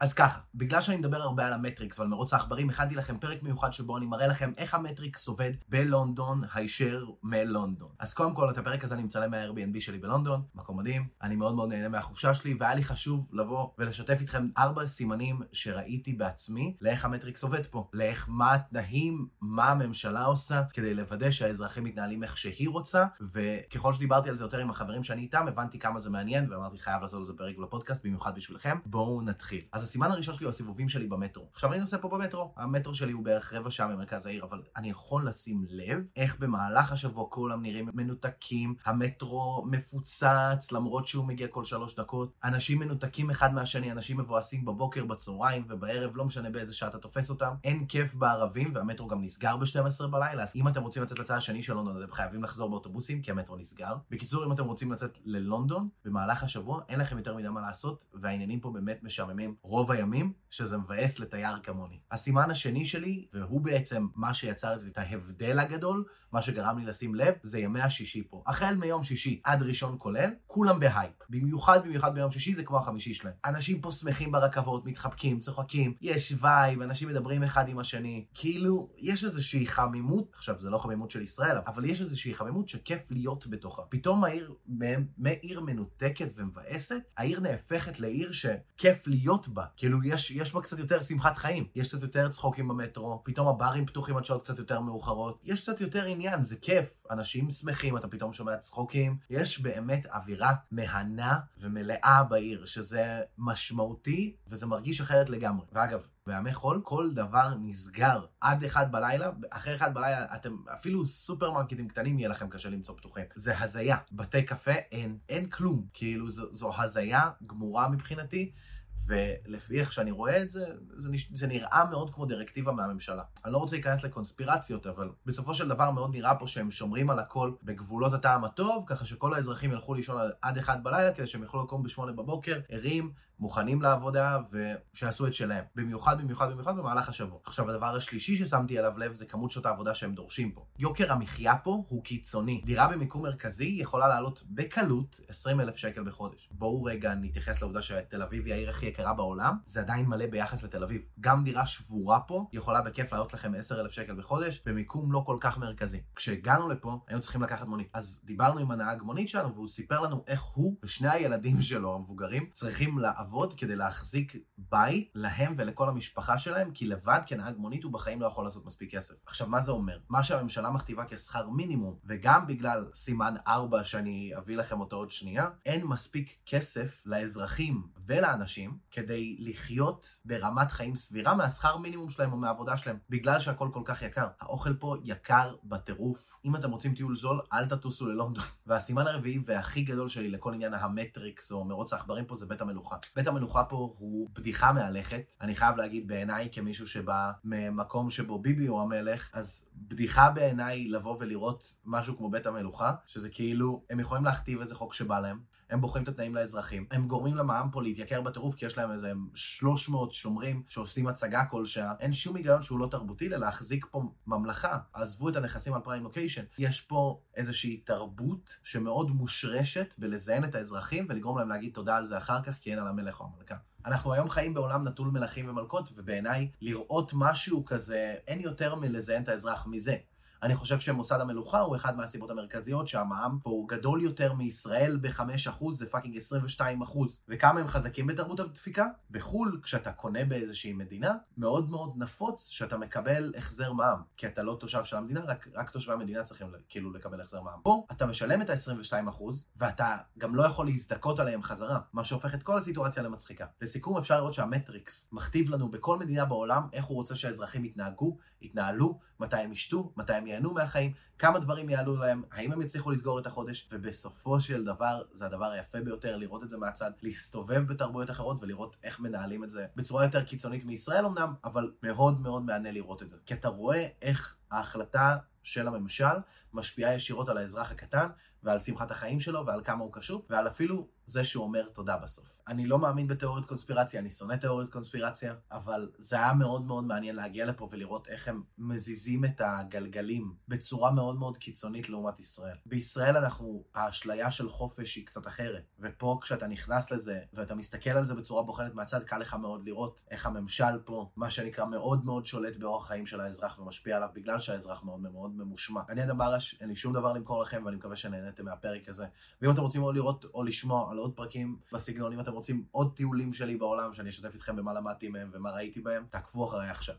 אז ככה, בגלל שאני מדבר הרבה על המטריקס ועל מרוץ העכברים, הכנתי לכם פרק מיוחד שבו אני מראה לכם איך המטריקס עובד בלונדון, הישר מלונדון. אז קודם כל, את הפרק הזה אני מצלם מה-Airbnb שלי בלונדון, מקום מדהים, אני מאוד מאוד נהנה מהחופשה שלי, והיה לי חשוב לבוא ולשתף איתכם ארבע סימנים שראיתי בעצמי לאיך המטריקס עובד פה, לאיך מה התנאים, מה הממשלה עושה, כדי לוודא שהאזרחים מתנהלים איך שהיא רוצה, וככל שדיברתי על זה יותר עם החברים שאני איתם, הבנתי כמה זה מעניין, ואמרתי חייב לעשות לזה פרק. אז הסימן הראשון שלי הוא הסיבובים שלי במטרו. עכשיו אני נוסע פה במטרו, המטרו שלי הוא בערך רבע שעה ממרכז העיר, אבל אני יכול לשים לב איך במהלך השבוע כולם נראים מנותקים, המטרו מפוצץ למרות שהוא מגיע כל שלוש דקות, אנשים מנותקים אחד מהשני, אנשים מבואסים בבוקר, בצהריים ובערב, לא משנה באיזה שעה אתה תופס אותם, אין כיף בערבים והמטרו גם נסגר ב-12 בלילה, אז אם אתם רוצים לצאת לצד השני של לונדון אתם חייבים לחזור באוטובוסים כי המטרו נסגר. בקיצור, אם אתם רוצים לצאת ללונדון במהלך השבוע, אין לכם יותר רוב הימים, שזה מבאס לתייר כמוני. הסימן השני שלי, והוא בעצם מה שיצר את ההבדל הגדול, מה שגרם לי לשים לב, זה ימי השישי פה. החל מיום שישי עד ראשון כולל, כולם בהייפ. במיוחד במיוחד ביום שישי זה כמו החמישי שלהם. אנשים פה שמחים ברכבות, מתחבקים, צוחקים, יש vibe, אנשים מדברים אחד עם השני. כאילו, יש איזושהי חמימות, עכשיו זה לא חמימות של ישראל, אבל יש איזושהי חמימות שכיף להיות בתוכה. פתאום העיר, מעיר מנותקת ומבאסת, העיר נהפכת לעיר שכיף להיות בה. כאילו, יש, יש בה קצת יותר שמחת חיים. יש קצת יותר צחוקים במטרו, פתאום הברים פתוחים עד שעות קצת יותר מאוחרות. יש קצת יותר עניין, זה כיף. אנשים שמחים, אתה פתאום שומע צחוקים. יש באמת אווירה מהנה ומלאה בעיר, שזה משמעותי וזה מרגיש אחרת לגמרי. ואגב, בימי חול כל דבר נסגר עד אחד בלילה, אחרי אחד בלילה אתם, אפילו סופרמרקטים קטנים יהיה לכם קשה למצוא פתוחים. זה הזיה. בתי קפה אין, אין כלום. כאילו זו, זו הזיה גמורה מבחינתי. ולפי איך שאני רואה את זה, זה, זה נראה מאוד כמו דירקטיבה מהממשלה. אני לא רוצה להיכנס לקונספירציות, אבל בסופו של דבר מאוד נראה פה שהם שומרים על הכל בגבולות הטעם הטוב, ככה שכל האזרחים ילכו לישון עד אחד בלילה, כדי שהם יוכלו לקום בשמונה בבוקר, ערים, מוכנים לעבודה, ושיעשו את שלהם. במיוחד, במיוחד, במיוחד במהלך השבוע. עכשיו, הדבר השלישי ששמתי עליו לב זה כמות שעות העבודה שהם דורשים פה. יוקר המחיה פה הוא קיצוני. דירה במיקום מרכזי יכולה לעלות בקלות 20 אלף שקל בחודש. בואו רגע נתייחס לעובדה שתל אביב היא העיר הכי יקרה בעולם, זה עדיין מלא ביחס לתל אביב. גם דירה שבורה פה יכולה בכיף לעלות לכם 10 אלף שקל בחודש, במיקום לא כל כך מרכזי. כשהגענו לפה, היינו צריכים לקחת מונית. אז דיברנו עם הנהג מונית שלנו, והוא סיפר לנו איך הוא ושני הילדים שלו, המבוגרים, צריכים לעבוד כדי להחזיק בית להם ולכל המשפחה שלהם, כי לבד כנהג מונית הוא בחיים לא יכול לעשות מספיק כסף. עכשיו, מה זה אומר? מה שהממשלה מכתיבה כשכר מינימום, וגם בגלל סימן 4 שאני אביא לכם אותו עוד שנייה, אין מספיק כסף לאזרחים ולאנשים כדי לחיות ברמת חיים סבירה מהשכר מינימום שלהם או מהעבודה שלהם, בגלל שהכל כל כך יקר. האוכל פה יקר בטירוף. אם אתם רוצים טיול זול, אל תטוסו ללונדון. והסימן הרביעי והכי גדול שלי לכל עניין המטריקס או מרוץ העכברים פה זה בית המלוכה. בית המלוכה פה הוא בדיחה מהלכת. אני חייב להגיד בעיניי כמישהו שבא ממקום שבו ביבי הוא המלך, אז בדיחה בעיניי לבוא ולראות משהו כמו בית המלוכה, שזה כאילו, הם יכולים להכתיב איזה חוק שבא להם. הם בוחרים את התנאים לאזרחים, הם גורמים למע"מ פה להתייקר בטירוף כי יש להם איזה 300 שומרים שעושים הצגה כל שעה. אין שום היגיון שהוא לא תרבותי ללהחזיק פה ממלכה. עזבו את הנכסים על פריים לוקיישן. יש פה איזושהי תרבות שמאוד מושרשת בלזיין את האזרחים ולגרום להם להגיד תודה על זה אחר כך כי אין על המלך או המלכה. אנחנו היום חיים בעולם נטול מלכים ומלכות, ובעיניי לראות משהו כזה, אין יותר מלזיין את האזרח מזה. אני חושב שמוסד המלוכה הוא אחד מהסיבות המרכזיות שהמע"מ פה הוא גדול יותר מישראל ב-5%, זה fucking 22%. וכמה הם חזקים בתרבות הדפיקה? בחו"ל, כשאתה קונה באיזושהי מדינה, מאוד מאוד נפוץ שאתה מקבל החזר מע"מ. כי אתה לא תושב של המדינה, רק, רק תושבי המדינה צריכים כאילו לקבל החזר מע"מ. פה אתה משלם את ה-22% ואתה גם לא יכול להזדכות עליהם חזרה, מה שהופך את כל הסיטואציה למצחיקה. לסיכום אפשר לראות שהמטריקס מכתיב לנו בכל מדינה בעולם איך הוא רוצה שהאזרחים יתנהגו, יתנהלו, מתי הם ישתו, מתי הם ייהנו מהחיים, כמה דברים יעלו להם, האם הם יצליחו לסגור את החודש, ובסופו של דבר זה הדבר היפה ביותר לראות את זה מהצד, להסתובב בתרבויות אחרות ולראות איך מנהלים את זה בצורה יותר קיצונית מישראל אמנם, אבל מאוד מאוד מענה לראות את זה. כי אתה רואה איך ההחלטה של הממשל משפיעה ישירות על האזרח הקטן, ועל שמחת החיים שלו, ועל כמה הוא קשוב, ועל אפילו זה שהוא אומר תודה בסוף. אני לא מאמין בתיאוריות קונספירציה, אני שונא תיאוריות קונספירציה, אבל זה היה מאוד מאוד מעניין להגיע לפה ולראות איך הם מזיזים את הגלגלים בצורה מאוד מאוד קיצונית לעומת ישראל. בישראל אנחנו, האשליה של חופש היא קצת אחרת, ופה כשאתה נכנס לזה, ואתה מסתכל על זה בצורה בוחנת מהצד, קל לך מאוד לראות איך הממשל פה, מה שנקרא, מאוד מאוד שולט באורח חיים של האזרח ומשפיע עליו בגלל שהאזרח מאוד מאוד ממושמע. אני אדם ברש, אין לי שום דבר למכור לכם, ואני מקווה שנהניתם מהפרק הזה. ואם אתם רוצים עוד לראות או לשמוע על עוד פרקים בסגנון, אם אתם רוצים עוד טיולים שלי בעולם, שאני אשתף איתכם במה למדתי מהם ומה ראיתי בהם, תעקבו אחריי עכשיו.